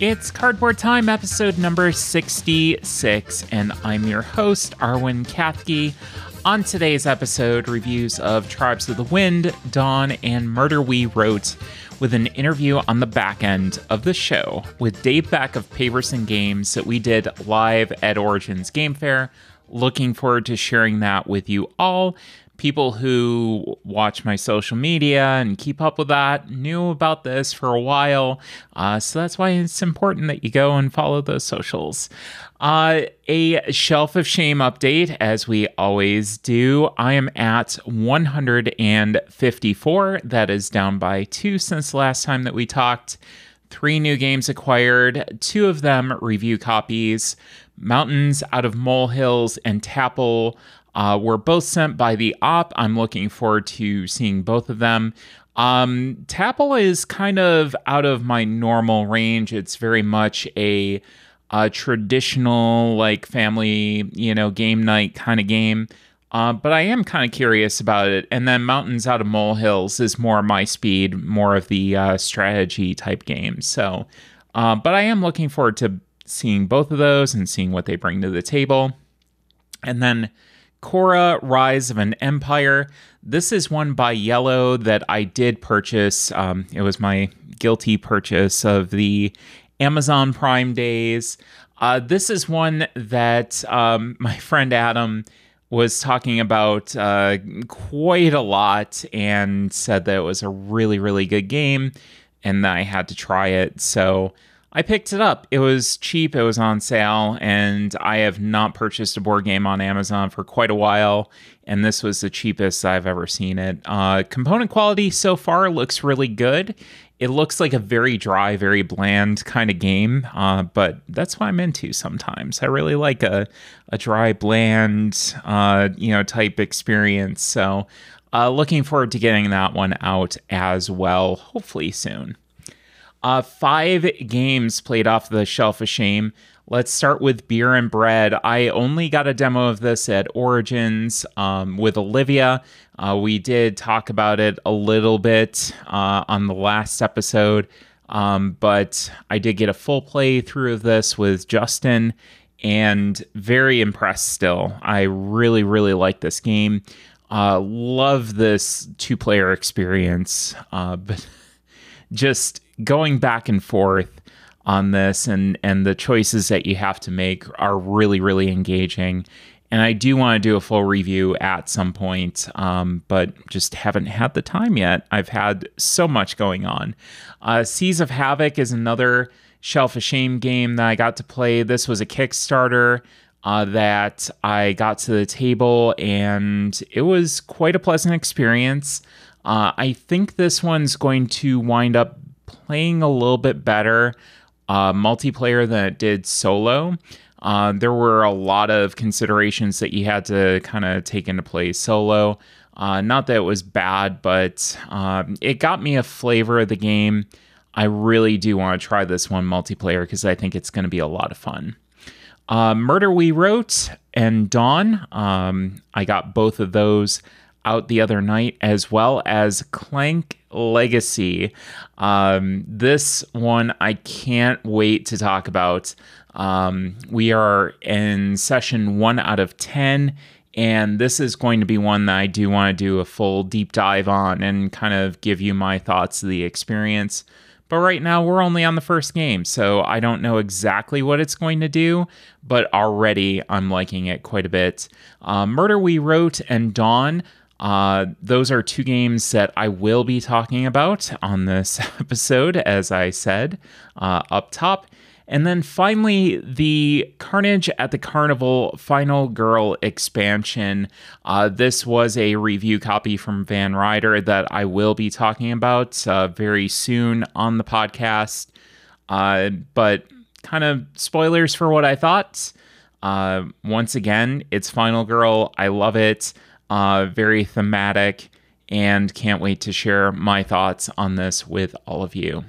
It's Cardboard Time, episode number 66, and I'm your host, Arwen Kathke. On today's episode, reviews of Tribes of the Wind, Dawn, and Murder We Wrote, with an interview on the back end of the show with Dave Beck of Paverson Games that we did live at Origins Game Fair. Looking forward to sharing that with you all people who watch my social media and keep up with that knew about this for a while. Uh, so that's why it's important that you go and follow those socials. Uh, a shelf of shame update, as we always do. I am at 154. That is down by two since the last time that we talked. Three new games acquired, two of them review copies. Mountains Out of Molehills and Tapple uh, were both sent by the op. I'm looking forward to seeing both of them. Um, Tapple is kind of out of my normal range. It's very much a, a traditional, like family, you know, game night kind of game. Uh, but I am kind of curious about it. And then Mountains Out of Molehills is more my speed, more of the uh, strategy type game. So, uh, but I am looking forward to seeing both of those and seeing what they bring to the table. And then Khora Rise of an Empire. This is one by Iello that I did purchase. Um, it was my guilty purchase of the Amazon Prime days. Uh, this is one that um, my friend Adam was talking about uh, quite a lot and said that it was a really, really good game and that I had to try it. So I picked it up. It was cheap, it was on sale, and I have not purchased a board game on Amazon for quite a while. And this was the cheapest I've ever seen it. Uh, component quality so far looks really good. It looks like a very dry, very bland kind of game, uh, but that's what I'm into sometimes. I really like a, a dry, bland, uh, you know, type experience. So, uh, looking forward to getting that one out as well, hopefully soon. Uh, five games played off the shelf of shame. Let's start with Beer and Bread. I only got a demo of this at Origins um, with Olivia. Uh, we did talk about it a little bit uh, on the last episode, um, but I did get a full playthrough of this with Justin and very impressed still. I really, really like this game. Uh, love this two player experience, uh, but just going back and forth on this and and the choices that you have to make are really really engaging. And i do want to do a full review at some point um, but just haven't had the time yet. I've had so much going on. Uh, seas of havoc is another shelf of shame game that i got to play. This was a kickstarter uh, that i got to the table and it was quite a pleasant experience. Uh, i think this one's going to wind up playing a little bit better uh, multiplayer than it did solo. Uh, there were a lot of considerations that you had to kind of take into play solo. Uh, not that it was bad, but um, it got me a flavor of the game. I really do want to try this one multiplayer because I think it's going to be a lot of fun. Uh, Murder We Wrote and Dawn. Um, I got both of those out the other night, as well as Clank Legacy. Um, this one I can't wait to talk about. Um, we are in session one out of 10, and this is going to be one that I do want to do a full deep dive on and kind of give you my thoughts of the experience. But right now, we're only on the first game, so I don't know exactly what it's going to do, but already I'm liking it quite a bit. Uh, Murder We Wrote and Dawn uh, those are two games that I will be talking about on this episode, as I said uh, up top. And then finally, the Carnage at the Carnival Final Girl expansion. Uh, this was a review copy from Van Ryder that I will be talking about uh, very soon on the podcast. Uh, but kind of spoilers for what I thought. Uh, once again, it's Final Girl. I love it uh, very thematic, and can't wait to share my thoughts on this with all of you.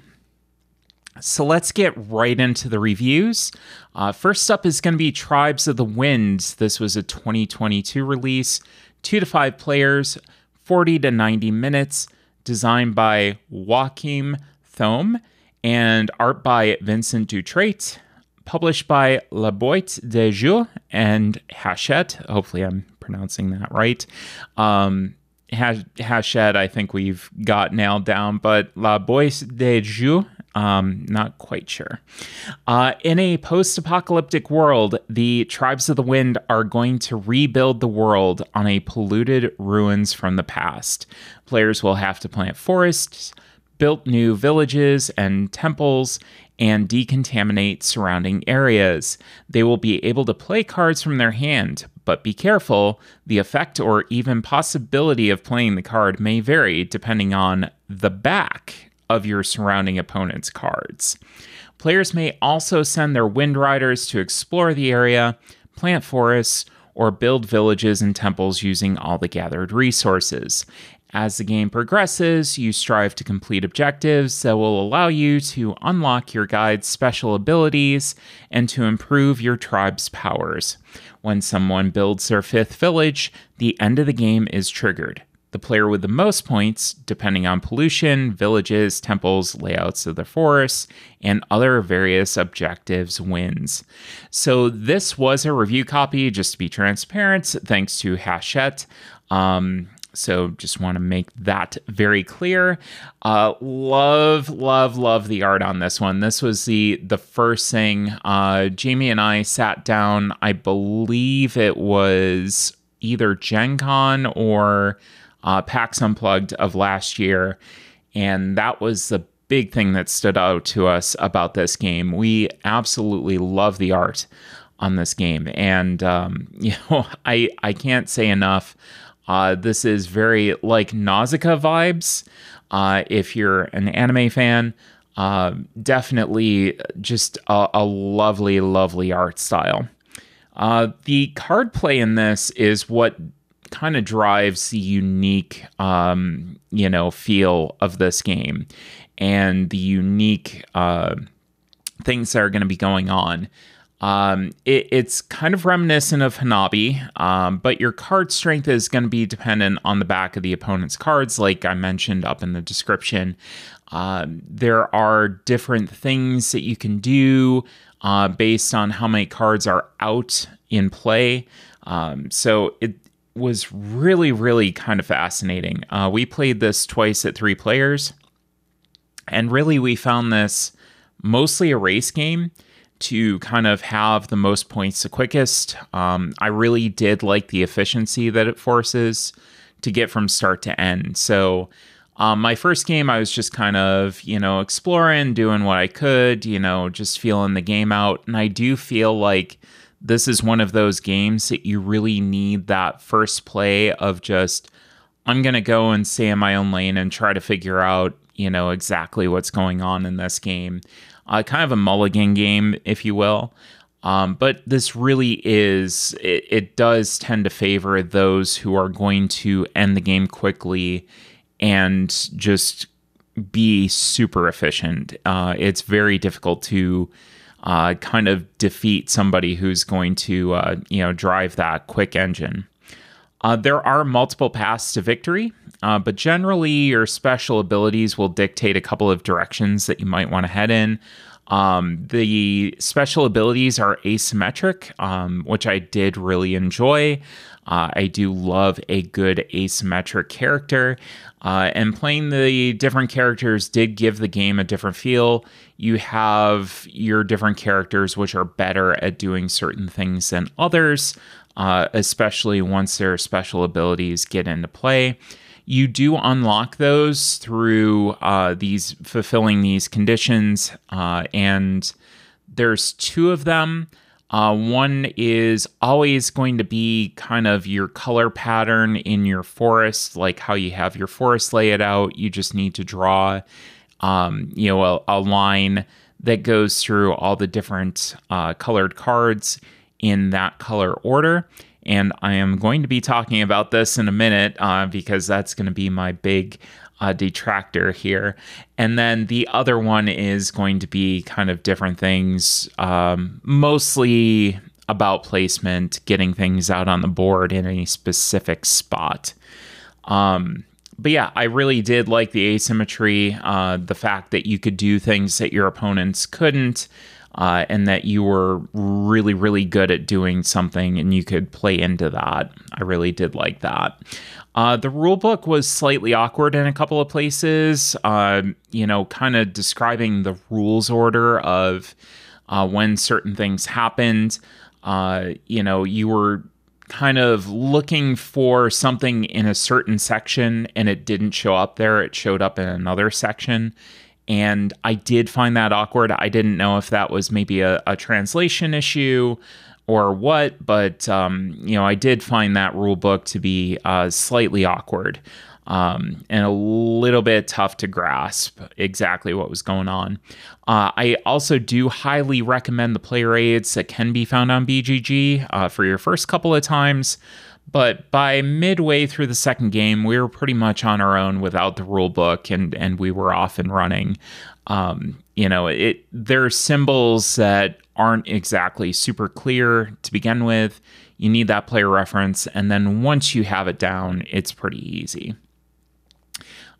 So let's get right into the reviews. Uh, first up is going to be Tribes of the Winds. This was a 2022 release, two to five players, 40 to 90 minutes, designed by Joachim Thome and art by Vincent Dutrait, published by La Boîte de Jeux and Hachette. Hopefully, I'm pronouncing that right. Um, Hachette, I think we've got nailed down, but La Boîte de Jeux um, not quite sure. Uh, in a post apocalyptic world, the tribes of the wind are going to rebuild the world on a polluted ruins from the past. Players will have to plant forests, build new villages and temples, and decontaminate surrounding areas. They will be able to play cards from their hand, but be careful, the effect or even possibility of playing the card may vary depending on the back of your surrounding opponent's cards. Players may also send their Wind Riders to explore the area, plant forests, or build villages and temples using all the gathered resources. As the game progresses, you strive to complete objectives that will allow you to unlock your guide's special abilities and to improve your tribe's powers. When someone builds their fifth village, the end of the game is triggered. The player with the most points, depending on pollution, villages, temples, layouts of the forests, and other various objectives, wins. So, this was a review copy, just to be transparent, thanks to Hachette. Um, so just want to make that very clear. Uh, love, love, love the art on this one. This was the the first thing uh, Jamie and I sat down. I believe it was either Gen Con or uh, PAX Unplugged of last year. And that was the big thing that stood out to us about this game. We absolutely love the art on this game. And, um, you know, I, I can't say enough. Uh, this is very like Nausicaa vibes. Uh, if you're an anime fan, uh, definitely just a, a, lovely, lovely art style. Uh, the card play in this is what kind of drives the unique, um, you know, feel of this game and the unique uh, things that are going to be going on. Um, it, it's kind of reminiscent of Hanabi, um, but your card strength is going to be dependent on the back of the opponent's cards, like I mentioned up in the description. Um, there are different things that you can do uh, based on how many cards are out in play. Um, so it, was really, really kind of fascinating. Uh, we played this twice at three players, and really we found this mostly a race game to kind of have the most points the quickest. Um, I really did like the efficiency that it forces to get from start to end. So, um, my first game, I was just kind of, you know, exploring, doing what I could, you know, just feeling the game out. And I do feel like this is one of those games that you really need that first play of just I'm going to go and stay in my own lane and try to figure out, you know, exactly what's going on in this game. Uh, kind of a mulligan game, if you will. Um, but this really is, it, it, does tend to favor those who are going to end the game quickly and just be super efficient. Uh, it's very difficult to uh, kind of defeat somebody who's going to uh, you know drive that quick engine. Uh, there are multiple paths to victory, uh, but generally your special abilities will dictate a couple of directions that you might want to head in. Um, the special abilities are asymmetric, um, which I did really enjoy. Uh, I do love a good asymmetric character. Uh, and playing the different characters did give the game a different feel. You have your different characters, which are better at doing certain things than others, uh, especially once their special abilities get into play. You do unlock those through uh, these fulfilling these conditions, uh, and there's two of them. Uh, one is always going to be kind of your color pattern in your forest, like how you have your forest laid out. You just need to draw, um, you know, a, a, line that goes through all the different uh, colored cards in that color order. And I am going to be talking about this in a minute uh, because that's going to be my big uh, detractor here. And then the other one is going to be kind of different things, um, mostly about placement, getting things out on the board in a specific spot. Um, but yeah, I really did like the asymmetry, uh, the fact that you could do things that your opponents couldn't, uh, and that you were really, really good at doing something and you could play into that. I really did like that. Uh, the rule book was slightly awkward in a couple of places, uh, you know, kind of describing the rules order of uh, when certain things happened. Uh, you know, you were kind of looking for something in a certain section and it didn't show up there, it showed up in another section. And I did find that awkward. I didn't know if that was maybe a, a translation issue or what, but um, you know, I did find that rule book to be uh, slightly awkward um, and a little bit tough to grasp exactly what was going on. Uh, I also do highly recommend the player aids that can be found on BGG uh, for your first couple of times. But by midway through the second game, we were pretty much on our own without the rule book, and and we were off and running. Um, you know, it there are symbols that aren't exactly super clear to begin with. You need that player reference, and then once you have it down, it's pretty easy.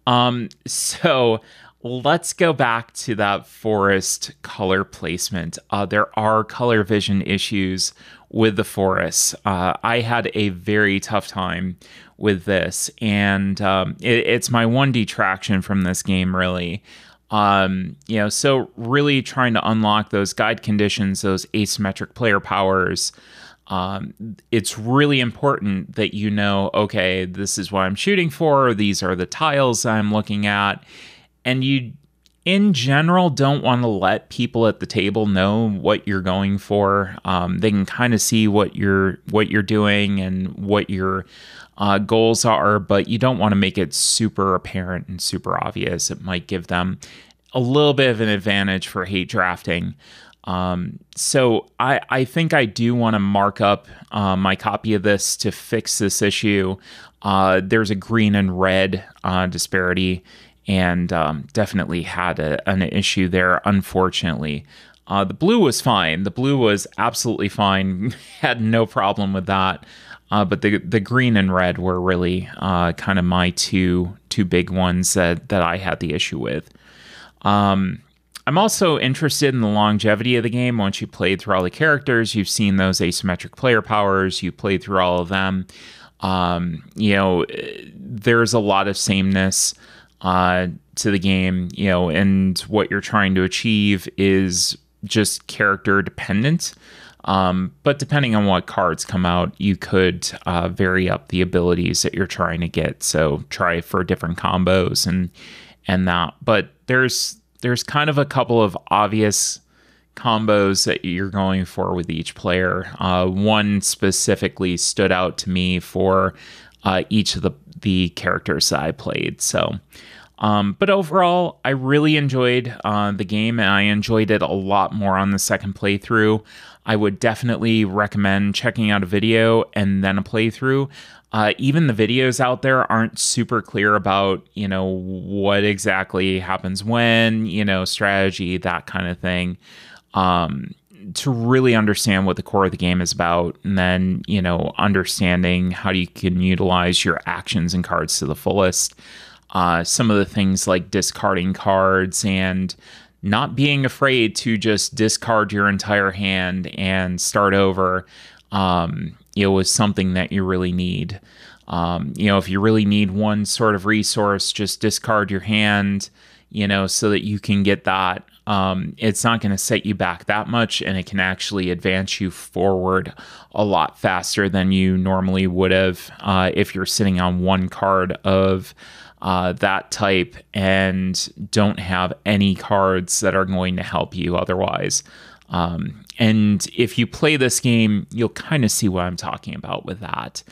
Um, so let's go back to that forest color placement. Uh, there are color vision issues with the forests. Uh, I had a very tough time with this, and um, it, it's my one detraction from this game, really. Um, you know, so really trying to unlock those guide conditions, those asymmetric player powers. Um, it's really important that you know, okay, this is what I'm shooting for. These are the tiles I'm looking at, and you, in general, don't want to let people at the table know what you're going for. Um, they can kind of see what you're what you're doing and what your uh, goals are, but you don't want to make it super apparent and super obvious. It might give them a little bit of an advantage for hate drafting. Um, so I, I think I do want to mark up uh, my copy of this to fix this issue. Uh, there's a green and red uh, disparity, and um, definitely had a, an issue there, unfortunately. Uh, the blue was fine. The blue was absolutely fine. had no problem with that. Uh, but the the green and red were really uh, kind of my two two big ones that that I had the issue with. Um, I'm also interested in the longevity of the game. Once you played through all the characters, you've seen those asymmetric player powers. You played through all of them. Um, you know, there's a lot of sameness uh, to the game. You know, and what you're trying to achieve is just character dependent. Um, but depending on what cards come out, you could uh, vary up the abilities that you're trying to get. So try for different combos and and that. But there's there's kind of a couple of obvious combos that you're going for with each player. Uh, one specifically stood out to me for uh, each of the the characters that I played. So. Um, but overall, I really enjoyed uh, the game and I enjoyed it a lot more on the second playthrough. I would definitely recommend checking out a video and then a playthrough. Uh, even the videos out there aren't super clear about, you know, what exactly happens when, you know, strategy, that kind of thing. Um, to really understand what the core of the game is about, and then, you know, understanding how you can utilize your actions and cards to the fullest. Uh, some of the things like discarding cards and not being afraid to just discard your entire hand and start over um, know, is something that you really need. Um, you know, if you really need one sort of resource, just discard your hand, you know, so that you can get that. Um, it's not going to set you back that much, and it can actually advance you forward a lot faster than you normally would have uh, if you're sitting on one card of uh, that type and don't have any cards that are going to help you otherwise. Um, and if you play this game, you'll kind of see what I'm talking about with that.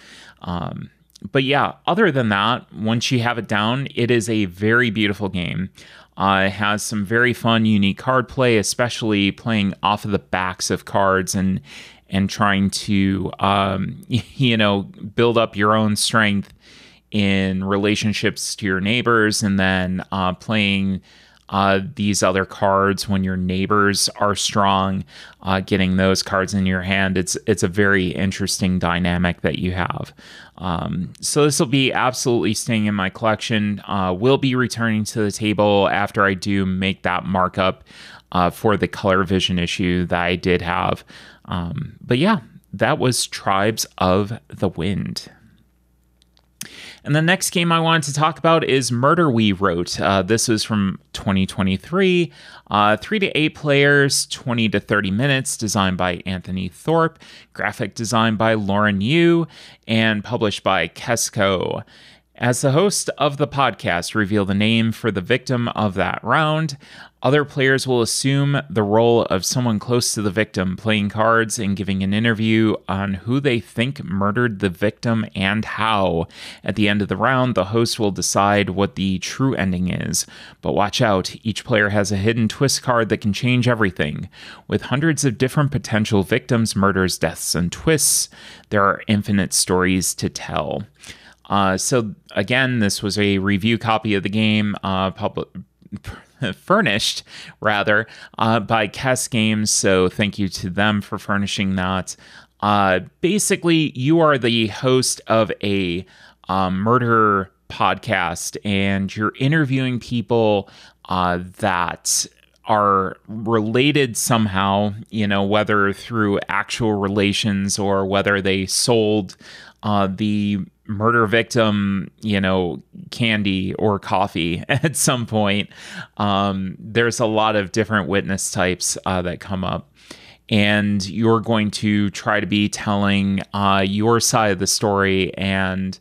Um, but yeah, other than that, once you have it down, it is a very beautiful game. Uh, it has some very fun, unique card play, especially playing off of the backs of cards and and trying to um, you know build up your own strength in relationships to your neighbors, and then uh, playing uh, these other cards when your neighbors are strong, uh, getting those cards in your hand. It's it's a very interesting dynamic that you have. Um, so this will be absolutely staying in my collection. Uh, will be returning to the table after I do make that markup uh, for the color vision issue that I did have. Um, but yeah, that was Tribes of the Wind. And the next game I wanted to talk about is Murder We Wrote. Uh, this was from 2023. Uh, three to eight players, 20 to 30 minutes, designed by Anthony Thorpe, graphic design by Lauren Yu, and published by Kesco. As the host of the podcast reveal the name for the victim of that round, other players will assume the role of someone close to the victim, playing cards and giving an interview on who they think murdered the victim and how. At the end of the round, the host will decide what the true ending is. But watch out, each player has a hidden twist card that can change everything. With hundreds of different potential victims, murders, deaths, and twists, there are infinite stories to tell. Uh, so again, this was a review copy of the game, uh, public, furnished rather uh, by Kess Games. So thank you to them for furnishing that. Uh, basically, you are the host of a um, murder podcast, and you're interviewing people uh, that are related somehow, you know, whether through actual relations or whether they sold uh, the murder victim, you know, candy or coffee at some point. Um, there's a lot of different witness types uh, that come up. And you're going to try to be telling uh, your side of the story and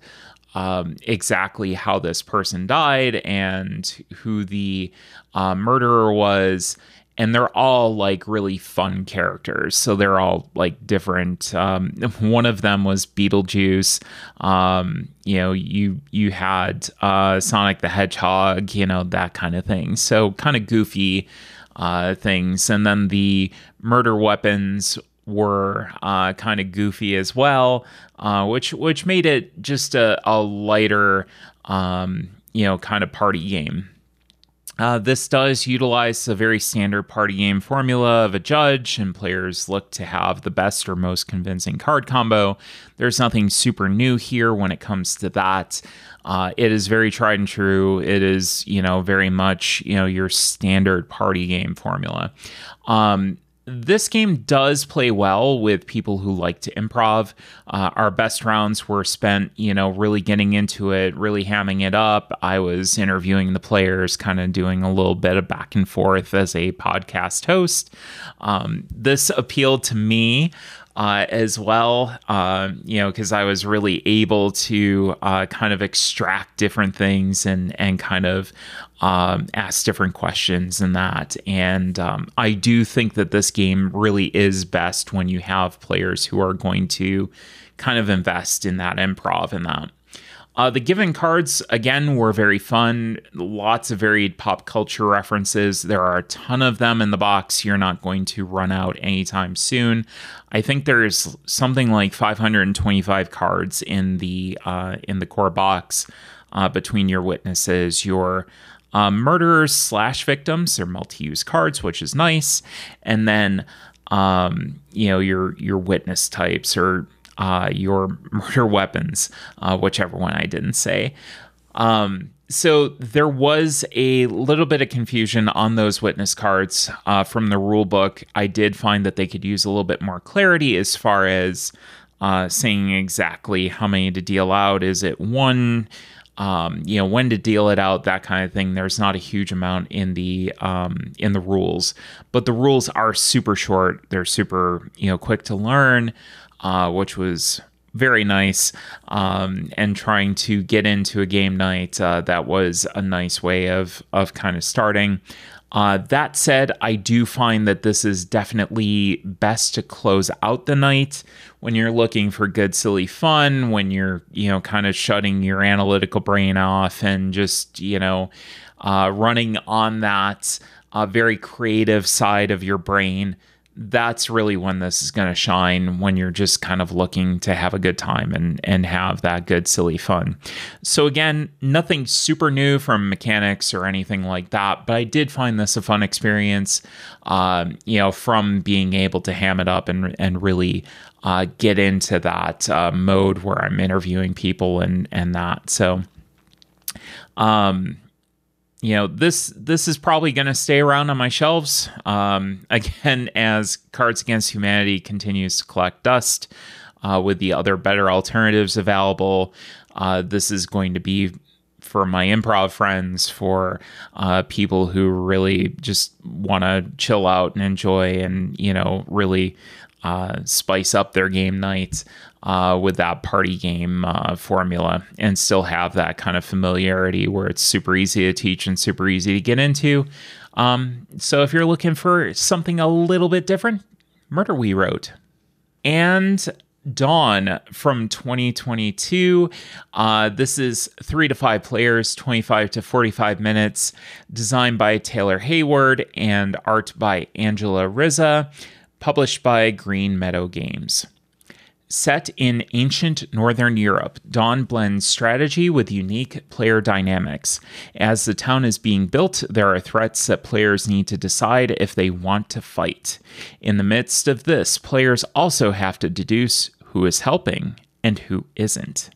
um, exactly how this person died and who the uh, murderer was and they're all like really fun characters. So they're all like different. Um, one of them was Beetlejuice. Um, you know, you you had uh, Sonic the Hedgehog. You know that kind of thing. So kind of goofy uh, things, and then the murder weapons were uh, kind of goofy as well, uh, which which made it just a, a lighter, um, you know, kind of party game. Uh, this does utilize a very standard party game formula of a judge, and players look to have the best or most convincing card combo. There's nothing super new here when it comes to that. Uh, it is very tried and true. It is, you know, very much, you know, your standard party game formula. Um, this game does play well with people who like to improv. Uh, our best rounds were spent, you know, really getting into it, really hamming it up. I was interviewing the players, kind of doing a little bit of back and forth as a podcast host. Um, this appealed to me uh, as well, uh, you know, because I was really able to uh, kind of extract different things and and kind of um, ask different questions and that. And um, I do think that this game really is best when you have players who are going to kind of invest in that improv and that. Uh, the given cards, again, were very fun. Lots of varied pop culture references. There are a ton of them in the box. You're not going to run out anytime soon. I think there's something like 525 cards in the uh, in the core box uh, between your witnesses, your uh, murderers slash victims. They're multi-use cards, which is nice, and then um, you know your your witness types or uh, your murder weapons, uh, whichever one I didn't say. Um, so there was a little bit of confusion on those witness cards uh, from the rule book. I did find that they could use a little bit more clarity as far as uh, saying exactly how many to deal out. Is it one? Um, you know when to deal it out, that kind of thing. There's not a huge amount in the um, in the rules, but the rules are super short. They're super you know quick to learn uh, which was very nice. Um, and trying to get into a game night uh, that was a nice way of of kind of starting. Uh, that said, I do find that this is definitely best to close out the night when you're looking for good, silly fun, when you're, you know, kind of shutting your analytical brain off and just, you know, uh, running on that uh, very creative side of your brain that's really when this is going to shine when you're just kind of looking to have a good time and and have that good silly fun. So again, nothing super new from mechanics or anything like that, but I did find this a fun experience. Um, you know, from being able to ham it up and and really uh, get into that uh, mode where I'm interviewing people and and that. So, um, you know this this is probably going to stay around on my shelves um, again as cards against humanity continues to collect dust uh, with the other better alternatives available. Uh, this is going to be for my improv friends for uh, people who really just want to chill out and enjoy and you know really uh, spice up their game nights uh, with that party game uh, formula and still have that kind of familiarity where it's super easy to teach and super easy to get into. Um, so if you're looking for something a little bit different, Murder We Wrote. And Dawn from 2022. Uh, this is three to five players, 25 to 45 minutes, designed by Taylor Hayward and art by Angela Rizza, published by Green Meadow Games. Set in ancient northern Europe, Dawn blends strategy with unique player dynamics. As the town is being built, there are threats that players need to decide if they want to fight. In the midst of this, players also have to deduce who is helping and who isn't.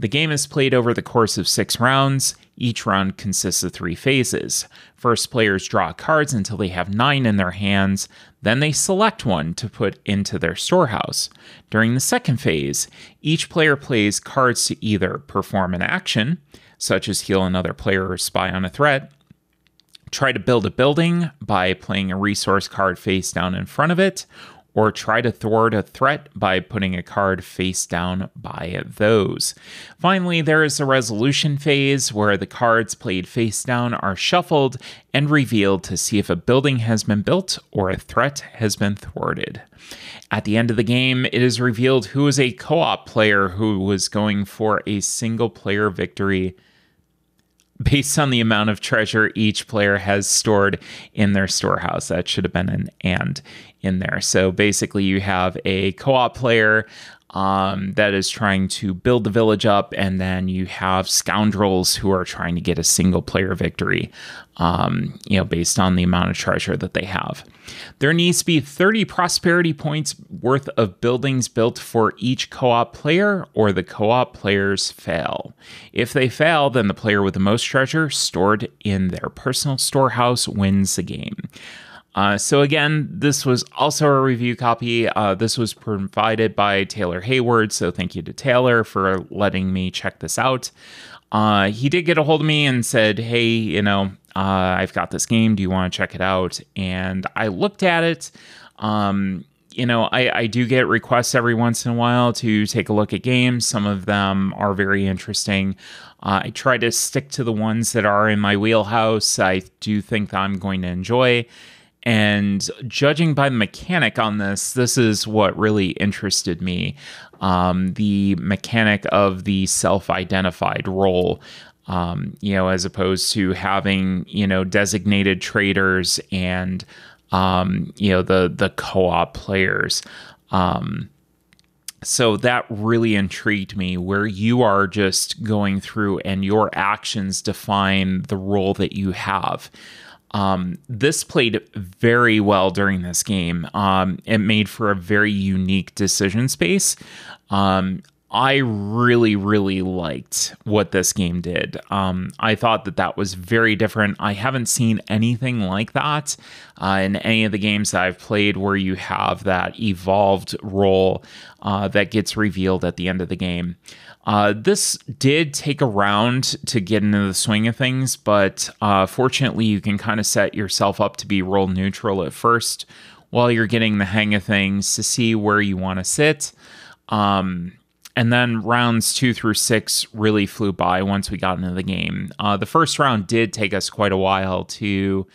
The game is played over the course of six rounds. Each round consists of three phases. First, players draw cards until they have nine in their hands, then they select one to put into their storehouse. During the second phase, each player plays cards to either perform an action, such as heal another player or spy on a threat, try to build a building by playing a resource card face down in front of it, or try to thwart a threat by putting a card face down by those. Finally, there is a resolution phase where the cards played face down are shuffled and revealed to see if a building has been built or a threat has been thwarted. At the end of the game, it is revealed who is a co op player who was going for a single player victory based on the amount of treasure each player has stored in their storehouse. That should have been an and in there. So basically, you have a co op player um, that is trying to build the village up, and then you have scoundrels who are trying to get a single player victory, um, you know, based on the amount of treasure that they have. There needs to be 30 prosperity points worth of buildings built for each co op player, or the co op players fail. If they fail, then the player with the most treasure stored in their personal storehouse wins the game. Uh, so again, this was also a review copy. Uh, this was provided by Taylor Hayward, so thank you to Taylor for letting me check this out. Uh, he did get a hold of me and said, "Hey, you know, uh, I've got this game. Do you want to check it out?" And I looked at it. Um, you know, I, I do get requests every once in a while to take a look at games. Some of them are very interesting. Uh, I try to stick to the ones that are in my wheelhouse. I do think that I'm going to enjoy. And judging by the mechanic on this, this is what really interested me um, the mechanic of the self identified role. Um, you know, as opposed to having, you know, designated traitors and, um, you know, the, the co op players. Um, so that really intrigued me where you are just going through and your actions define the role that you have. Um, this played very well during this game. Um, it made for a very unique decision space. Um, I really, really liked what this game did. Um, I thought that that was very different. I haven't seen anything like that uh, in any of the games that I've played where you have that evolved role uh, that gets revealed at the end of the game. Uh, this did take a round to get into the swing of things, but uh, fortunately, you can kind of set yourself up to be role neutral at first while you're getting the hang of things to see where you want to sit. Um, and then rounds two through six really flew by once we got into the game. Uh, the first round did take us quite a while to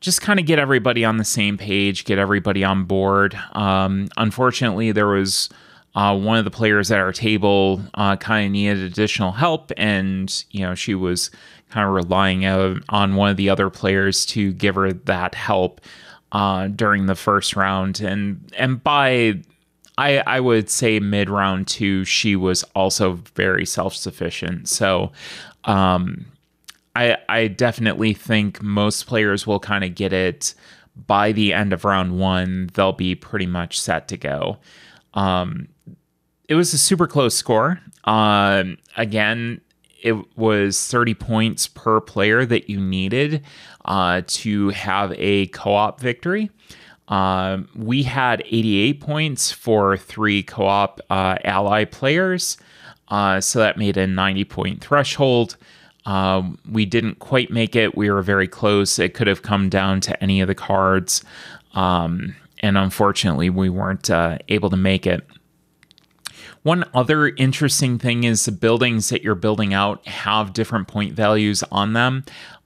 just kind of get everybody on the same page, get everybody on board. Um, unfortunately, there was uh, one of the players at our table uh, kind of needed additional help, and you know she was kind of relying on one of the other players to give her that help. uh, during the first round, and and by I I would say mid round two, she was also very self sufficient. So. Um, I, I definitely think most players will kind of get it by the end of round one. They'll be pretty much set to go. Um, it was a super close score. Um, again, it was 30 points per player that you needed uh, to have a co op victory. Um, we had 88 points for three co op uh, ally players. Uh, so that made a 90 point threshold. Um, we didn't quite make it. We were very close. It could have come down to any of the cards. Um, and unfortunately, we weren't uh, able to make it. One other interesting thing is the buildings that you're building out have different point values on them.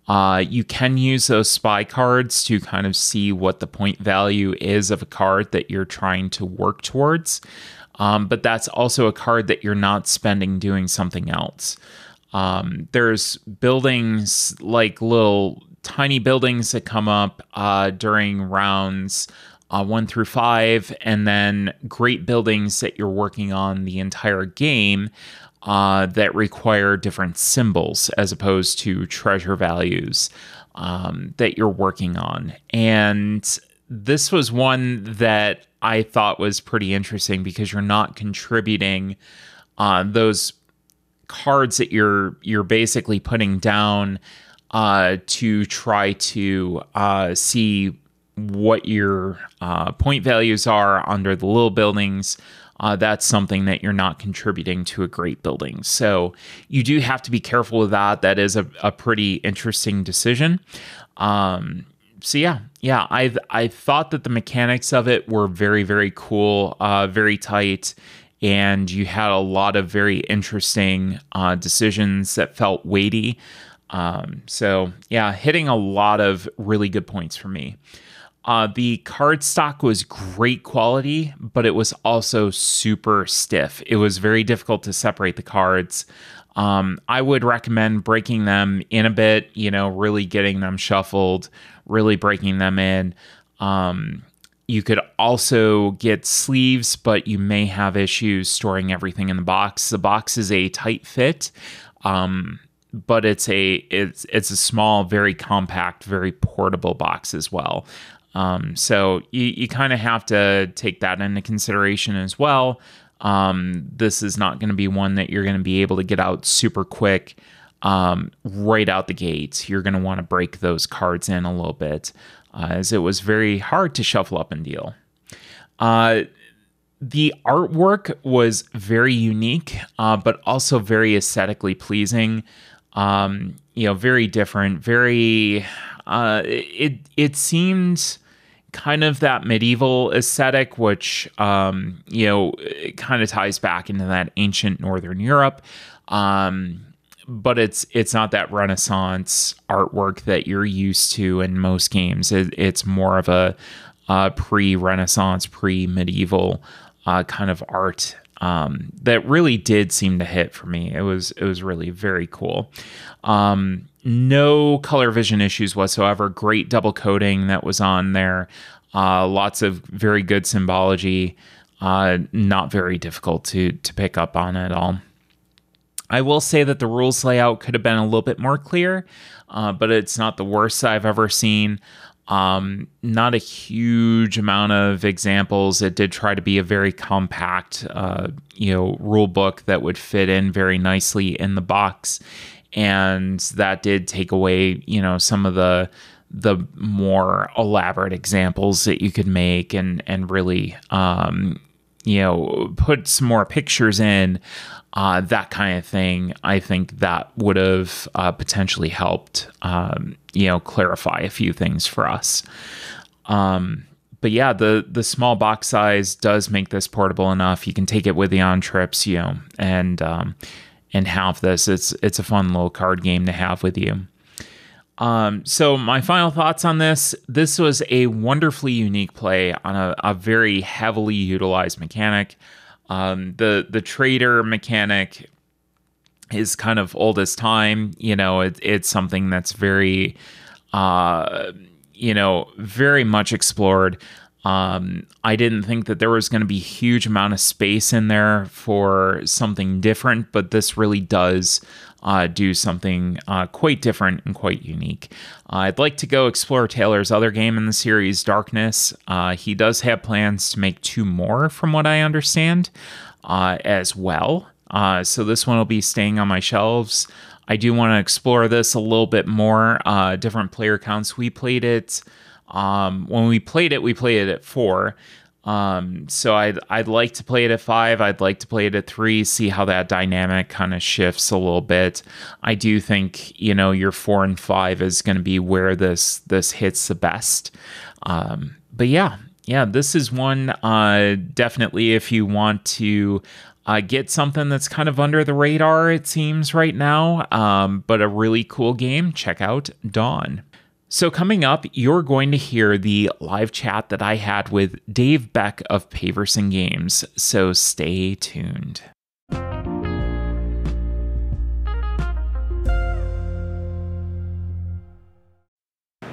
Uh, you can use those spy cards to kind of see what the point value is of a card that you're trying to work towards. Um, but that's also a card that you're not spending doing something else. Um, there's buildings like little tiny buildings that come up uh, during rounds uh, one through five, and then great buildings that you're working on the entire game uh, that require different symbols as opposed to treasure values um, that you're working on. And this was one that I thought was pretty interesting because you're not contributing uh, those cards that you're you're basically putting down uh, to try to uh, see what your uh, point values are under the little buildings. Uh, that's something that you're not contributing to a great building. So you do have to be careful with that. That is a, a pretty interesting decision. Um, so yeah, yeah, I I thought that the mechanics of it were very very cool, uh, very tight, and you had a lot of very interesting uh, decisions that felt weighty. Um, so yeah, hitting a lot of really good points for me. Uh, the card stock was great quality, but it was also super stiff. It was very difficult to separate the cards. Um, I would recommend breaking them in a bit, you know, really getting them shuffled, really breaking them in. Um, you could also get sleeves, but you may have issues storing everything in the box. The box is a tight fit. Um, but it's a it's it's a small, very compact, very portable box as well. Um, so you, you kind of have to take that into consideration as well. Um, this is not going to be one that you're going to be able to get out super quick um, right out the gate. You're going to want to break those cards in a little bit, uh, as it was very hard to shuffle up and deal. Uh, the artwork was very unique, uh, but also very aesthetically pleasing. Um, you know, very different. Very, uh, it it seemed kind of that medieval aesthetic, which um, you know kind of ties back into that ancient Northern Europe. Um, but it's it's not that Renaissance artwork that you're used to in most games. It, it's more of a, a pre-Renaissance, pre-medieval uh, kind of art um, that really did seem to hit for me. It was it was really very cool. Um, no color vision issues whatsoever. Great double coding that was on there. Uh, lots of very good symbology. Uh, not very difficult to to pick up on at all. I will say that the rules layout could have been a little bit more clear, uh, but it's not the worst I've ever seen. Um, not a huge amount of examples. It did try to be a very compact, uh, you know, rule book that would fit in very nicely in the box, and that did take away, you know, some of the the more elaborate examples that you could make and and really um, you know put some more pictures in uh, that kind of thing, I think that would have uh, potentially helped, um, you know, clarify a few things for us. Um, but yeah, the the small box size does make this portable enough. You can take it with you on trips, you know, and um, and have this. It's it's a fun little card game to have with you. Um, so my final thoughts on this: this was a wonderfully unique play on a, a very heavily utilized mechanic. Um, the the traitor mechanic is kind of old as time. You know, it, it's something that's very, uh, you know, very much explored. Um, I didn't think that there was going to be a huge amount of space in there for something different, but this really does uh, do something uh, quite different and quite unique. Uh, I'd like to go explore Taylor's other game in the series, Darkness. Uh, he does have plans to make two more, from what I understand, uh, as well. Uh, so this one will be staying on my shelves. I do want to explore this a little bit more. different player counts. We played it. Um, when we played it, we played it at four. Um, so I'd I'd like to play it at five. I'd like to play it at three. See how that dynamic kind of shifts a little bit. I do think you know your four and five is going to be where this this hits the best. Um, but yeah, yeah, this is one uh, definitely if you want to. Uh, get something that's kind of under the radar, it seems, right now, um, but a really cool game. Check out Dawn. So, coming up, you're going to hear the live chat that I had with Dave Beck of Paverson Games. So, stay tuned.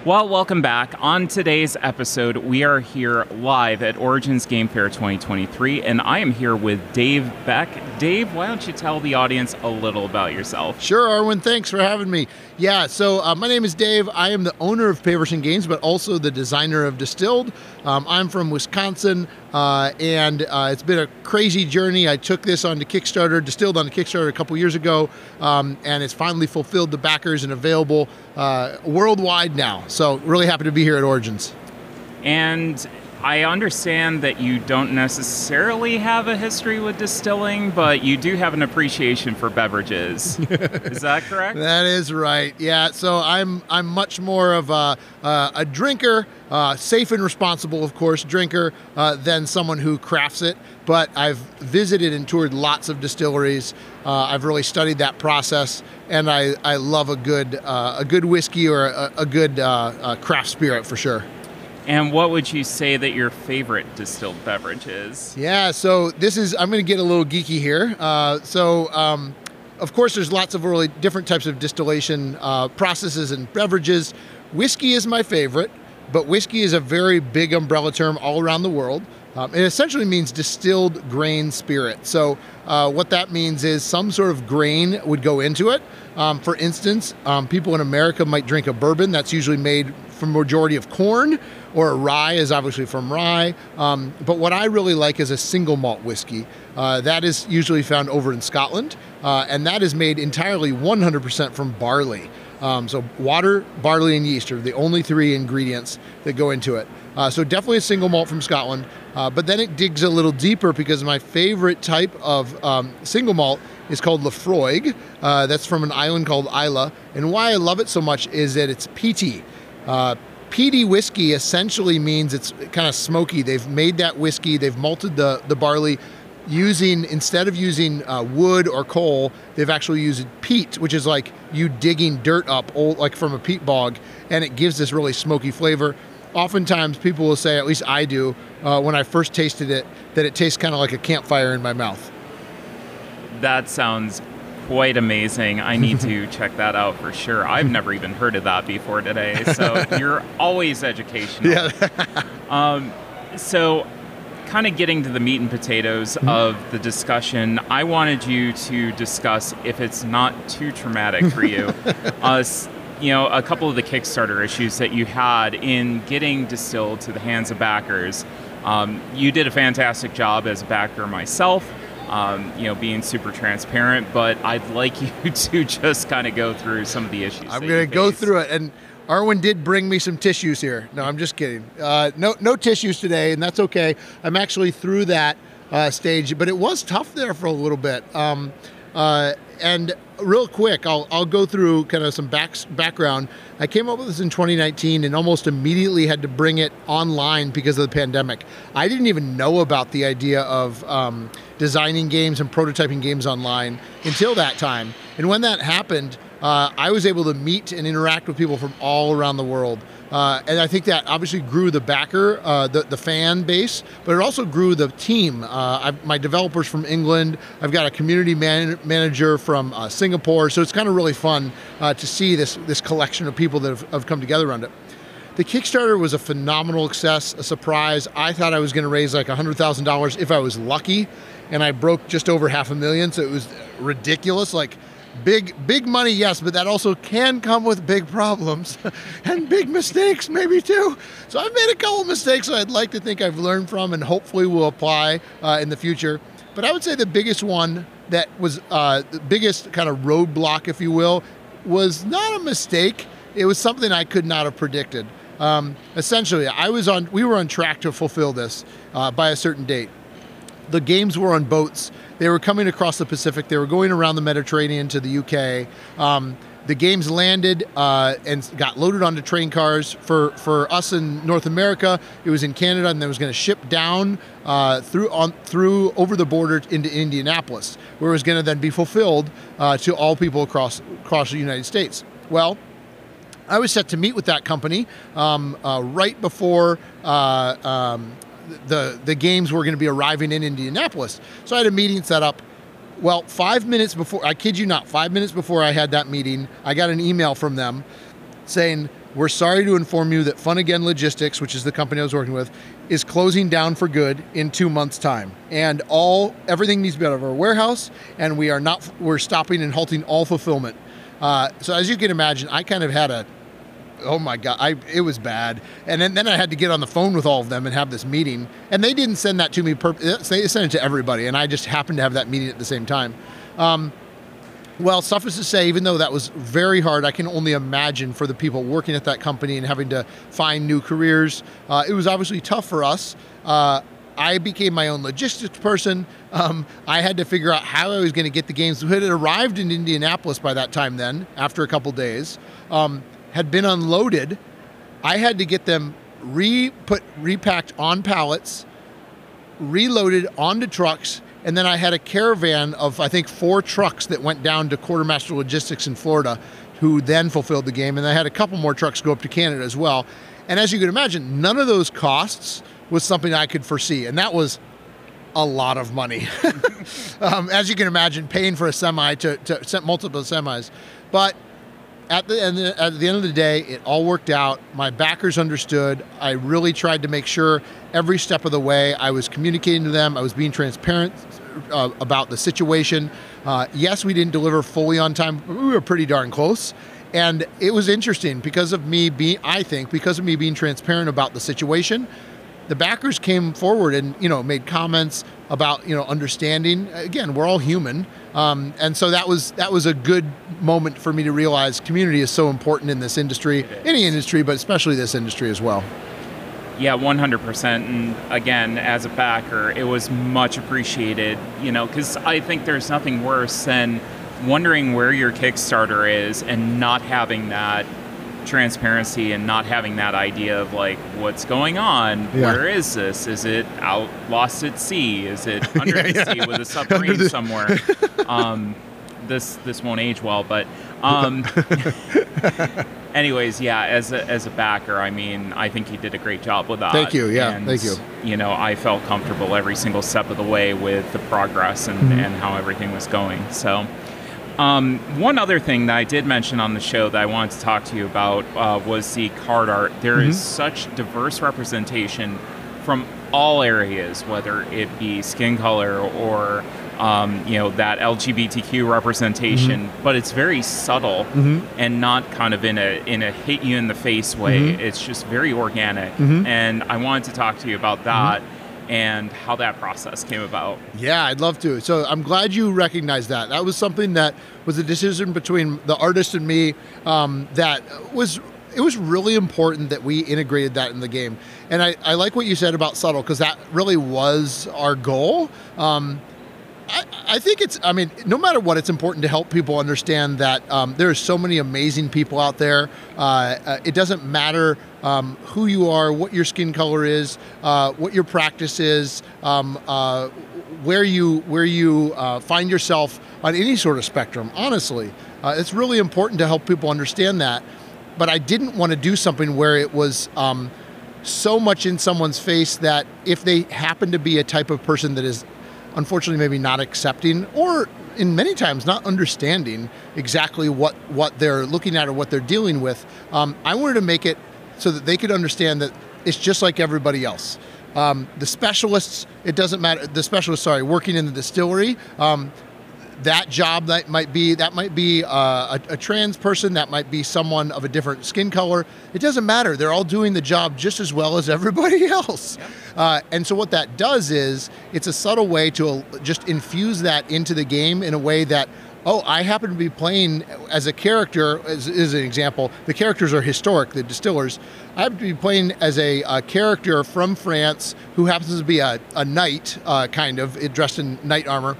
Well, welcome back. On today's episode, we are here live at Origins Game Fair 2023, and I am here with Dave Beck. Dave, why don't you tell the audience a little about yourself? Sure, Arwen. Thanks for having me. Yeah, so uh, my name is Dave. I am the owner of Paverson Games, but also the designer of Distilled. Um, I'm from Wisconsin, uh, and uh, it's been a crazy journey. I took this onto Kickstarter, Distilled on Kickstarter a couple years ago, um, and it's finally fulfilled the backers and available uh, worldwide now. So, really happy to be here at Origins. And I understand that you don't necessarily have a history with distilling, but you do have an appreciation for beverages. is that correct? That is right. Yeah. So I'm I'm much more of a uh, a drinker, uh, safe and responsible, of course, drinker uh, than someone who crafts it. But I've visited and toured lots of distilleries. Uh, I've really studied that process, and I, I love a good uh, a good whiskey or a, a good uh, craft spirit for sure. And what would you say that your favorite distilled beverage is? Yeah, so this is, I'm going to get a little geeky here. Uh, so, um, of course, there's lots of really different types of distillation uh, processes and beverages. Whiskey is my favorite, but whiskey is a very big umbrella term all around the world. Um, it essentially means distilled grain spirit. So, uh, what that means is some sort of grain would go into it. Um, for instance, um, people in America might drink a bourbon that's usually made from majority of corn, or a rye is obviously from rye. Um, but what I really like is a single malt whiskey. Uh, that is usually found over in Scotland, uh, and that is made entirely 100% from barley. Um, so water, barley, and yeast are the only three ingredients that go into it. Uh, so definitely a single malt from Scotland. Uh, but then it digs a little deeper because my favorite type of um, single malt is called Laphroaig. Uh, that's from an island called Islay. And why I love it so much is that it's peaty. Uh, peaty whiskey essentially means it's kind of smoky. They've made that whiskey, they've malted the, the barley using, instead of using uh, wood or coal, they've actually used peat, which is like you digging dirt up, old, like from a peat bog, and it gives this really smoky flavor oftentimes people will say, at least I do, uh, when I first tasted it, that it tastes kind of like a campfire in my mouth. That sounds quite amazing. I need to check that out for sure. I've never even heard of that before today. So you're always educational. Yeah. um, so, kind of getting to the meat and potatoes mm-hmm. of the discussion, I wanted you to discuss if it's not too traumatic for you. uh, you know, a couple of the Kickstarter issues that you had in getting distilled to the hands of backers. Um, you did a fantastic job as a backer myself, um, you know, being super transparent, but I'd like you to just kind of go through some of the issues. I'm going to go through it. And Arwen did bring me some tissues here. No, I'm just kidding. Uh, no, no tissues today, and that's okay. I'm actually through that uh, stage, but it was tough there for a little bit. Um, uh, and real quick, I'll, I'll go through kind of some back, background. I came up with this in 2019 and almost immediately had to bring it online because of the pandemic. I didn't even know about the idea of um, designing games and prototyping games online until that time. And when that happened, uh, I was able to meet and interact with people from all around the world. Uh, and I think that obviously grew the backer, uh, the, the fan base, but it also grew the team. Uh, my developers from England, I've got a community man- manager from uh, Singapore, so it's kind of really fun uh, to see this, this collection of people that have, have come together around it. the Kickstarter was a phenomenal success, a surprise. I thought I was going to raise like $100,000 if I was lucky, and I broke just over half a million, so it was ridiculous. Like, big big money yes but that also can come with big problems and big mistakes maybe too. So i've made a couple mistakes i'd like to think i've learned from and hopefully will apply uh, in the future. But i would say the biggest one that was uh, the biggest kind of roadblock if you will was not a mistake. It was something i could not have predicted. Um, essentially i was on we were on track to fulfill this uh, by a certain date. The games were on boats they were coming across the Pacific. They were going around the Mediterranean to the UK. Um, the games landed uh, and got loaded onto train cars. For for us in North America, it was in Canada, and it was going to ship down uh, through on through over the border into Indianapolis, where it was going to then be fulfilled uh, to all people across across the United States. Well. I was set to meet with that company um, uh, right before uh, um, the the games were going to be arriving in Indianapolis. So I had a meeting set up. Well, five minutes before, I kid you not, five minutes before I had that meeting, I got an email from them saying, We're sorry to inform you that Fun Again Logistics, which is the company I was working with, is closing down for good in two months' time. And all everything needs to be out of our warehouse, and we are not we're stopping and halting all fulfillment. Uh, so as you can imagine, I kind of had a oh my god, I it was bad. And then, then I had to get on the phone with all of them and have this meeting. And they didn't send that to me. Per- they sent it to everybody, and I just happened to have that meeting at the same time. Um, well, suffice to say, even though that was very hard, I can only imagine for the people working at that company and having to find new careers. Uh, it was obviously tough for us. Uh, I became my own logistics person. Um, I had to figure out how I was going to get the games. We had arrived in Indianapolis by that time. Then, after a couple days, um, had been unloaded. I had to get them re put repacked on pallets, reloaded onto trucks, and then I had a caravan of I think four trucks that went down to Quartermaster Logistics in Florida, who then fulfilled the game, and I had a couple more trucks go up to Canada as well. And as you can imagine, none of those costs was something I could foresee, and that was a lot of money. um, as you can imagine, paying for a semi to, to multiple semis, but at the, end, at the end of the day, it all worked out. My backers understood. I really tried to make sure every step of the way I was communicating to them. I was being transparent uh, about the situation. Uh, yes, we didn't deliver fully on time, we were pretty darn close. And it was interesting because of me being, I think, because of me being transparent about the situation, the backers came forward and you know made comments about you know understanding. Again, we're all human, um, and so that was that was a good moment for me to realize community is so important in this industry, any industry, but especially this industry as well. Yeah, 100%. And again, as a backer, it was much appreciated, you know, because I think there's nothing worse than wondering where your Kickstarter is and not having that transparency and not having that idea of like what's going on? Yeah. where is this? Is it out lost at sea? Is it under yeah, the yeah. sea with a submarine the- somewhere? Um, this this won't age well but um, anyways yeah as a, as a backer i mean i think he did a great job with that. thank you. Yeah and, thank you. you know i felt comfortable every single step of the way with the progress and, mm-hmm. and how everything was going so um, one other thing that I did mention on the show that I wanted to talk to you about uh, was the card art. There mm-hmm. is such diverse representation from all areas, whether it be skin color or um, you know that LGBTQ representation, mm-hmm. but it's very subtle mm-hmm. and not kind of in a in a hit you in the face way. Mm-hmm. It's just very organic, mm-hmm. and I wanted to talk to you about that and how that process came about. Yeah, I'd love to. So I'm glad you recognized that. That was something that was a decision between the artist and me um, that was it was really important that we integrated that in the game. And I, I like what you said about subtle because that really was our goal. Um, I, I, think it's, I mean, no matter what, it's important to help people understand that um, there are so many amazing people out there. Uh, uh, it doesn't matter um, who you are, what your skin color is, uh, what your practice is, um, uh, where you where you uh, find yourself on any sort of spectrum. Honestly, it's really important to help people understand that. But I didn't want to do something where it was um, so much in someone's face that if they happen to be a type of person that is unfortunately maybe not accepting or in many times not understanding exactly what what they're looking at or what they're dealing with um, i wanted to make it so that they could understand that it's just like everybody else. Um, the specialists, it doesn't matter. The specialists, sorry, working in the distillery, um, that job that might be that might be uh, a, a, trans person that might be someone of a different skin color. It doesn't matter. They're all doing the job just as well as everybody else. Yep. uh, and so what that does is it's a subtle way to uh, just infuse that into the game in a way that oh i happen to be playing as a character as, as an example the characters are historic the distillers. I happen to be playing as a, a character from france who happens to be a, a knight uh, kind of dressed in knight armor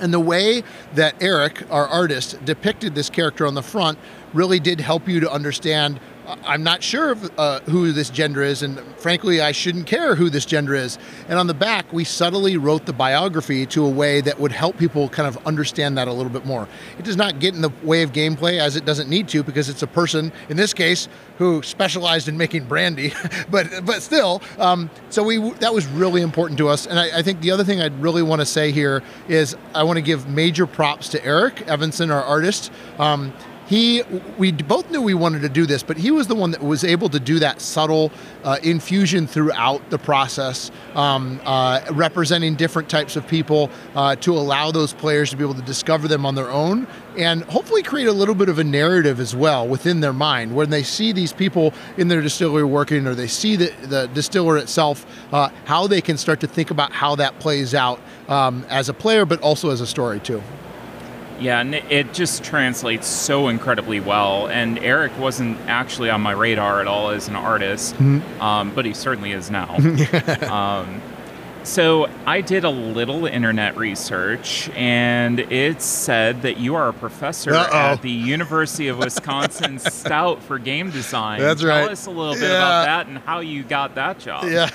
and the way that Erik, our artist, depicted this character on the front really did help you to understand I'm not sure uh, who this gender is, and frankly, I shouldn't care who this gender is. And on the back, we subtly wrote the biography to a way that would help people kind of understand that a little bit more. It does not get in the way of gameplay as it doesn't need to because it's a person, in this case, who specialized in making brandy. but but still, um, so we that was really important to us. And I, I think the other thing I'd really want to say here is I want to give major props to Erik Evensun, our artist. Um, he we both knew we wanted to do this but he was the one that was able to do that subtle uh, infusion throughout the process um, uh, representing different types of people uh, to allow those players to be able to discover them on their own and hopefully create a little bit of a narrative as well within their mind. When they see these people in their distillery working or they see the, the distiller itself uh, how they can start to think about how that plays out um, as a player but also as a story too yeah, and it just translates so incredibly well. And Eric wasn't actually on my radar at all as an artist, mm-hmm. um, but he certainly is now. um, so I did a little internet research, and it said that you are a professor Uh-oh. at the University of Wisconsin Stout for game design. That's Tell right. Tell us a little bit yeah. about that and how you got that job. Yeah,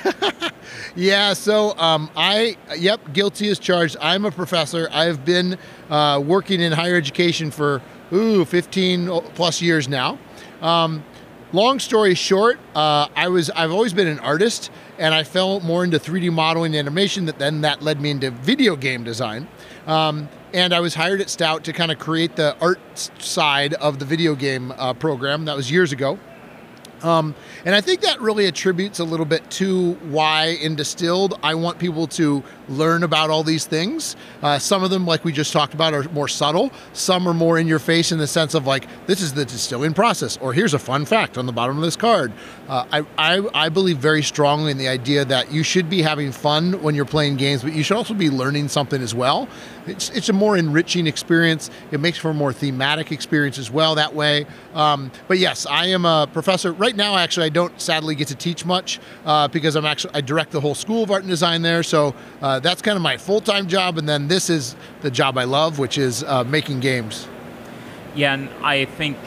yeah. So um, I, yep, guilty as charged. I'm a professor. I've been uh, working in higher education for ooh 15 plus years now. Um, long story short, uh, I was I've always been an artist and I fell more into 3D modeling and animation. That then that led me into video game design. Um, and I was hired at Stout to kind of create the art side of the video game uh, program. That was years ago. Um, and I think that really attributes a little bit to why in Distilled I want people to learn about all these things. Uh, some of them, like we just talked about, are more subtle. Some are more in your face in the sense of like, this is the distilling process, or here's a fun fact on the bottom of this card. Uh, I, I, I believe very strongly in the idea that you should be having fun when you're playing games, but you should also be learning something as well. It's, it's a more enriching experience. It makes for a more thematic experience as well that way. Um, but yes, I am a professor. Right now, actually, I don't sadly get to teach much uh, because I'm actually, I direct the whole School of Art and Design there. So uh, that's kind of my full time job. And then this is the job I love, which is uh, making games. Yeah, and I think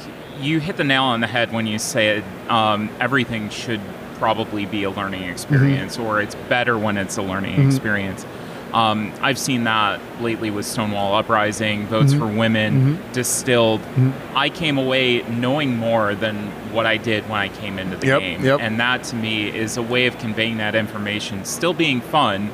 you hit the nail on the head when you said um, everything should probably be a learning experience, mm-hmm. or it's better when it's a learning mm-hmm. experience. Um, I've seen that lately with Stonewall Uprising, Votes mm-hmm. for Women, mm-hmm. Distilled. Mm-hmm. I came away knowing more than what I did when I came into the yep, game. Yep. And that to me is a way of conveying that information, still being fun,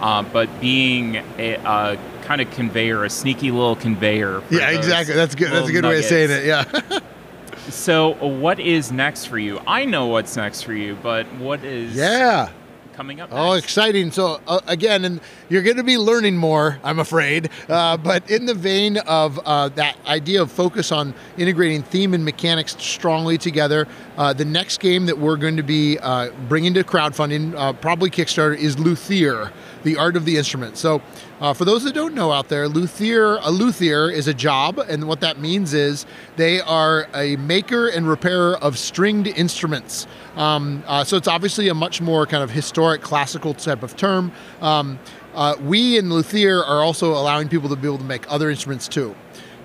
uh, but being a, a, kind of conveyor, a sneaky little conveyor. Yeah, exactly. That's good. That's a good nuggets. way of saying it. Yeah. so, what is next for you? I know what's next for you, but what is? Yeah coming up. Oh, next? Oh, exciting! So uh, again, and you're going to be learning more, I'm afraid. Uh, but in the vein of uh, that idea of focus on integrating theme and mechanics strongly together, uh, the next game that we're going to be uh, bringing to crowdfunding, uh, probably Kickstarter, is Luthier the art of the instrument. So, uh, for those that don't know out there, luthier a luthier is a job, and what that means is they are a maker and repairer of stringed instruments. Um, uh, so it's obviously a much more kind of historic, classical type of term. Um, uh, we in luthier are also allowing people to be able to make other instruments too.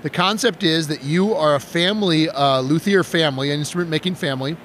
The concept is that you are a family, luthier family, an instrument making family,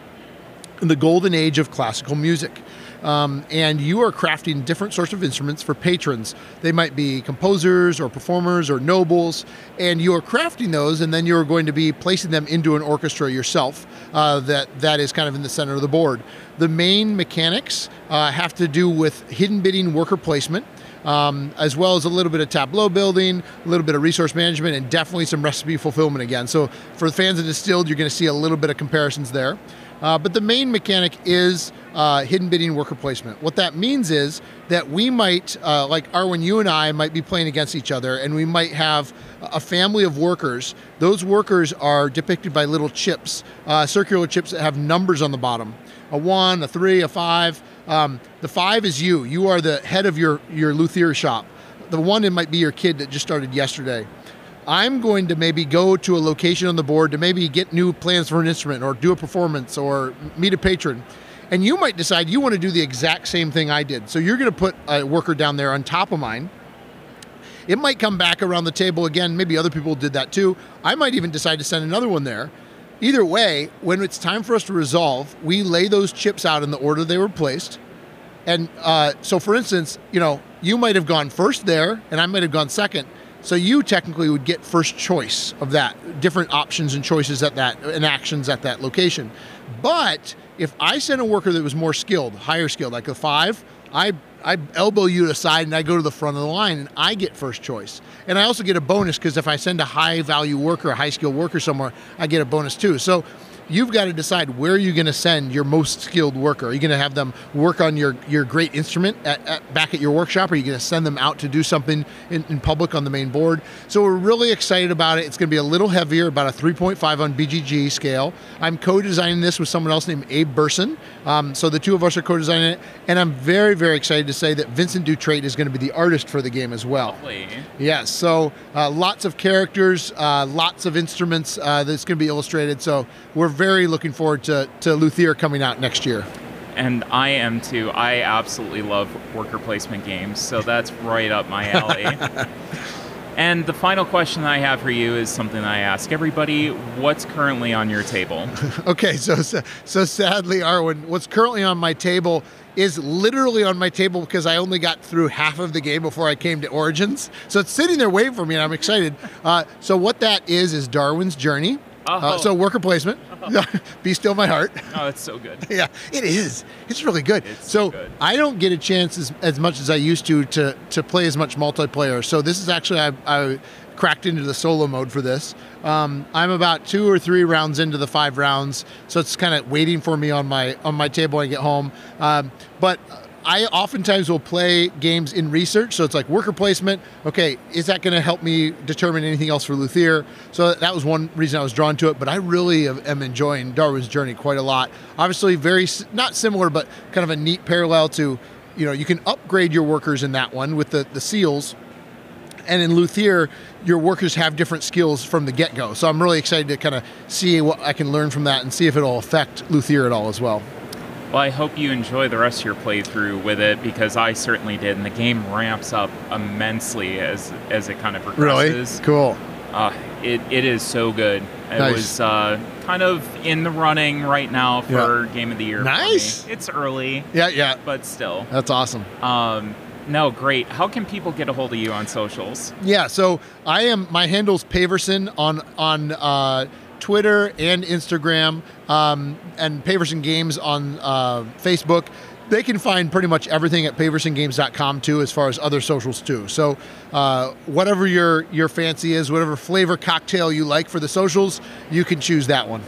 in the golden age of classical music um, and you are crafting different sorts of instruments for patrons. They might be composers or performers or nobles, and you are crafting those, and then you're going to be placing them into an orchestra yourself. Uh, that that is kind of in the center of the board. The main mechanics uh, have to do with hidden bidding worker placement. Um, as well as a little bit of tableau building, a little bit of resource management, and definitely some recipe fulfillment again. So for the fans of Distilled, you're going to see a little bit of comparisons there. Uh, but the main mechanic is uh, hidden bidding worker placement. What that means is that we might, uh, like Arwen, you and I might be playing against each other, and we might have a family of workers. Those workers are depicted by little chips, uh, circular chips that have numbers on the bottom a one, a three, a five. Um, the five is you. You are the head of your, your luthier shop. The one, it might be your kid that just started yesterday. I'm going to maybe go to a location on the board to maybe get new plans for an instrument or do a performance or meet a patron. And you might decide you want to do the exact same thing I did. So you're going to put a worker down there on top of mine. It might come back around the table again. Maybe other people did that too. I might even decide to send another one there. Either way, when it's time for us to resolve, we lay those chips out in the order they were placed. And uh, so, for instance, you know, you might have gone first there, and I might have gone second. So you technically would get first choice of that, different options and choices at that, and actions at that location. But if I sent a worker that was more skilled, higher skilled, like a five, I I elbow you aside and I go to the front of the line and I get first choice. And I also get a bonus because if I send a high value worker, a high skilled worker somewhere, I get a bonus too. So you've got to decide where you're going to send your most skilled worker. Are you going to have them work on your, your great instrument at, at, back at your workshop? Or Are you going to send them out to do something in, in, public on the main board? So we're really excited about it. It's going to be a little heavier, about a 3.5 on BGG scale. I'm co-designing this with someone else named Abe Burson. Um, so the two of us are co-designing it, and I'm very, very excited to say that Vincent Dutrait is going to be the artist for the game as well. Lovely. Yes. So uh, lots of characters, uh, lots of instruments uh, that's going to be illustrated. So we're very looking forward to, to Luthier coming out next year. And I am too. I absolutely love worker placement games, so that's right up my alley. and the final question I have for you is something I ask everybody: What's currently on your table? okay, so so sadly, Arwen, what's currently on my table is literally on my table because I only got through half of the game before I came to Origins. So it's sitting there waiting for me, and I'm excited. Uh, so what that is is Darwin's Journey. Oh. Uh, so worker placement. Oh. Be still my heart. Oh, it's so good. yeah, it is. It's really good. It's so good. I don't get a chance as, as much as I used to to to play as much multiplayer. So this is actually I, I cracked into the solo mode for this. Um, I'm about two or three rounds into the five rounds, so it's kind of waiting for me on my on my table when I get home. Um, but I oftentimes will play games in research. So it's like worker placement. Okay, is that going to help me determine anything else for Luthier? So that was one reason I was drawn to it. But I really am enjoying Darwin's Journey quite a lot. Obviously, very not similar, but kind of a neat parallel to, you know, you can upgrade your workers in that one with the, the seals. And in Luthier, your workers have different skills from the get go. So I'm really excited to kind of see what I can learn from that and see if it'll affect Luthier at all as well. Well, I hope you enjoy the rest of your playthrough with it because I certainly did, and the game ramps up immensely as as it kind of progresses. Really cool. Uh, it it is so good. It nice. was uh, kind of in the running right now for yeah. game of the year. Nice. It's early. Yeah, yeah. But still. That's awesome. Um, no, great. How can people get a hold of you on socials? Yeah, so I am my handle's Paverson on on uh, Twitter and Instagram, um, and Paverson Games on uh, Facebook. They can find pretty much everything at paversongames.com too, as far as other socials too. So, uh, whatever your your fancy is, whatever flavor cocktail you like for the socials, you can choose that one.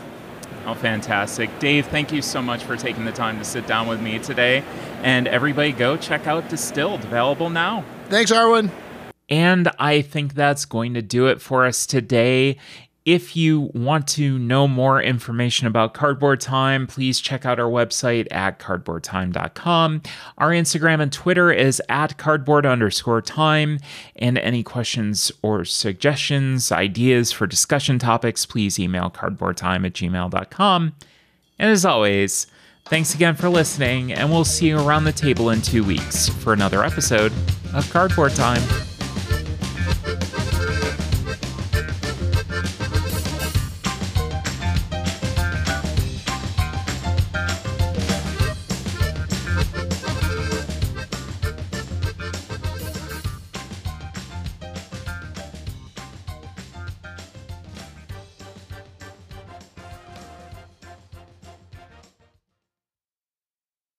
Oh, fantastic. Dave, thank you so much for taking the time to sit down with me today. And everybody go check out Distilled, available now. Thanks, Arwen. And I think that's going to do it for us today. If you want to know more information about Cardboard Time, please check out our website at cardboardtime.com. Our Instagram and Twitter is at cardboard underscore time. And any questions or suggestions, ideas for discussion topics, please email cardboardtime at gmail.com. And as always, thanks again for listening, and we'll see you around the table in two weeks for another episode of Cardboard Time.